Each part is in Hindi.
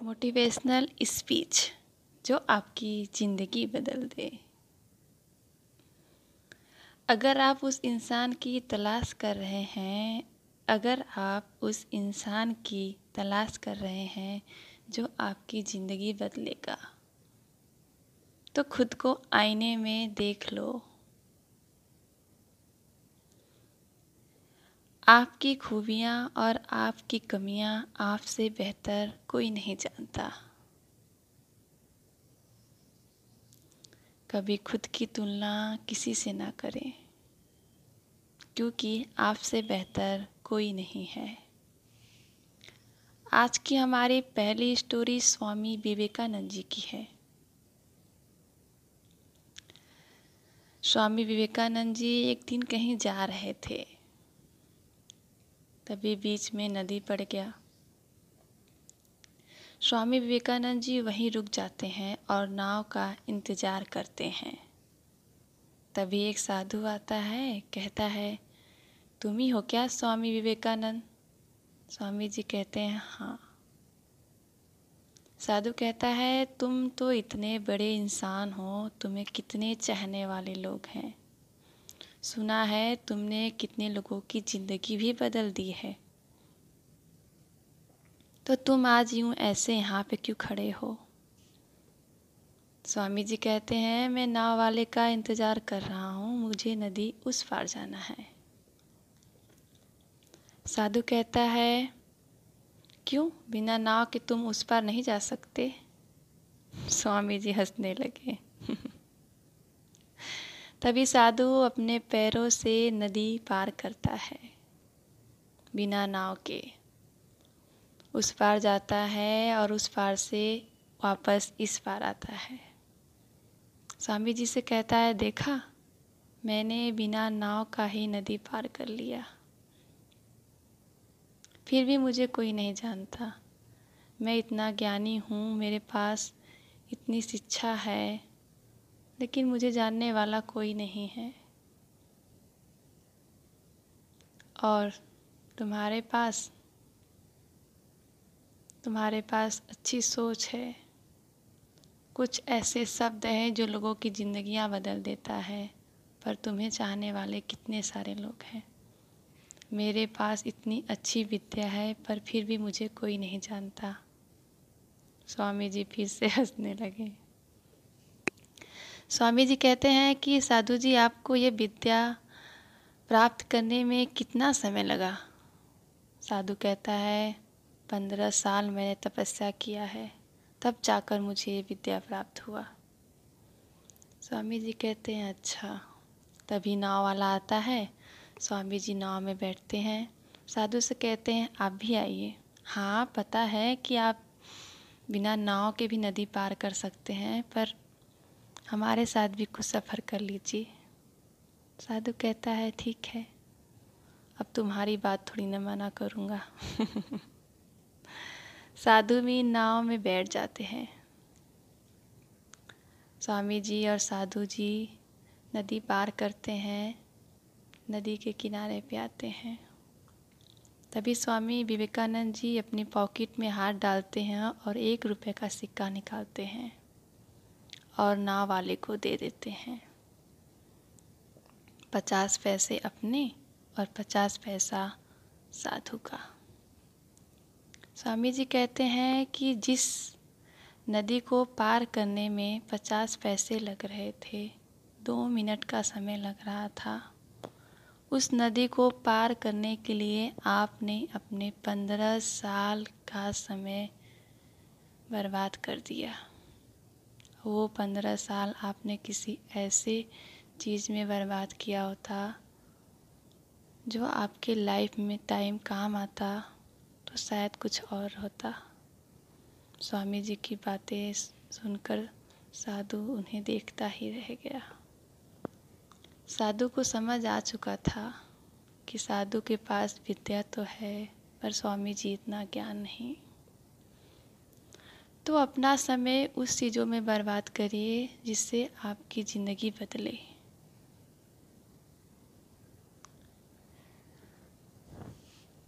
मोटिवेशनल स्पीच जो आपकी ज़िंदगी बदल दे। अगर आप उस इंसान की तलाश कर रहे हैं, अगर आप उस इंसान की तलाश कर रहे हैं जो आपकी ज़िंदगी बदलेगा तो खुद को आईने में देख लो। आपकी खूबियाँ और आपकी कमियाँ आपसे बेहतर कोई नहीं जानता। कभी खुद की तुलना किसी से ना करें, क्योंकि आपसे बेहतर कोई नहीं है। आज की हमारी पहली स्टोरी स्वामी विवेकानंद जी की है। स्वामी विवेकानंद जी एक दिन कहीं जा रहे थे। तभी बीच में नदी पड़ गया। स्वामी विवेकानंद जी वहीं रुक जाते हैं और नाव का इंतज़ार करते हैं। तभी एक साधु आता है, कहता है, तुम ही हो क्या स्वामी विवेकानंद? स्वामी जी कहते हैं हाँ। साधु कहता है, तुम तो इतने बड़े इंसान हो, तुम्हें कितने चाहने वाले लोग हैं। सुना है तुमने कितने लोगों की ज़िंदगी भी बदल दी है। तो तुम आज यूँ ऐसे यहाँ पे क्यों खड़े हो? स्वामी जी कहते हैं, मैं नाव वाले का इंतज़ार कर रहा हूँ, मुझे नदी उस पार जाना है। साधु कहता है, क्यों? बिना नाव के तुम उस पार नहीं जा सकते? स्वामी जी हंसने लगे। तभी साधु अपने पैरों से नदी पार करता है, बिना नाव के। उस पार जाता है और उस पार से वापस इस पार आता है। स्वामी जी से कहता है, देखा, मैंने बिना नाव का ही नदी पार कर लिया। फिर भी मुझे कोई नहीं जानता। मैं इतना ज्ञानी हूँ, मेरे पास इतनी शिक्षा है लेकिन मुझे जानने वाला कोई नहीं है। और तुम्हारे पास तुम्हारे पास अच्छी सोच है। कुछ ऐसे शब्द हैं जो लोगों की ज़िंदगियाँ बदल देता है, पर तुम्हें चाहने वाले कितने सारे लोग हैं। मेरे पास इतनी अच्छी विद्या है, पर फिर भी मुझे कोई नहीं जानता। स्वामी जी फिर से हंसने लगे। स्वामी जी कहते हैं कि साधु जी, आपको ये विद्या प्राप्त करने में कितना समय लगा? साधु कहता है, पंद्रह साल मैंने तपस्या किया है, तब जाकर मुझे ये विद्या प्राप्त हुआ। स्वामी जी कहते हैं अच्छा तभी नाव वाला आता है, स्वामी जी नाव में बैठते हैं। साधु से कहते हैं, आप भी आइए। हाँ पता है कि आप बिना नाव के भी नदी पार कर सकते हैं, पर हमारे साथ भी कुछ सफ़र कर लीजिए। साधु कहता है, ठीक है, अब तुम्हारी बात थोड़ी न मना करूँगा। साधु भी नाव में बैठ जाते हैं। स्वामी जी और साधु जी नदी पार करते हैं, नदी के किनारे पे आते हैं। तभी स्वामी विवेकानंद जी अपनी पॉकेट में हाथ डालते हैं और एक रुपए का सिक्का निकालते हैं। और नाव वाले को दे देते हैं। पचास पैसे अपने और पचास पैसा साधु का। स्वामी जी कहते हैं कि जिस नदी को पार करने में पचास पैसे लग रहे थे, दो मिनट का समय लग रहा था, उस नदी को पार करने के लिए आपने अपने पंद्रह साल का समय बर्बाद कर दिया। वो पंद्रह साल आपने किसी ऐसे चीज़ में बर्बाद किया होता, जो आपके लाइफ में टाइम काम आता तो शायद कुछ और होता। स्वामी जी की बातें सुनकर साधु उन्हें देखता ही रह गया। साधु को समझ आ चुका था कि साधु के पास विद्या तो है, पर स्वामी जी इतना ज्ञान नहीं। तो अपना समय उस चीज़ों में बर्बाद करिए जिससे आपकी ज़िंदगी बदले।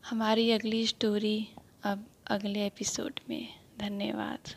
हमारी अगली स्टोरी अब अगले एपिसोड में। धन्यवाद।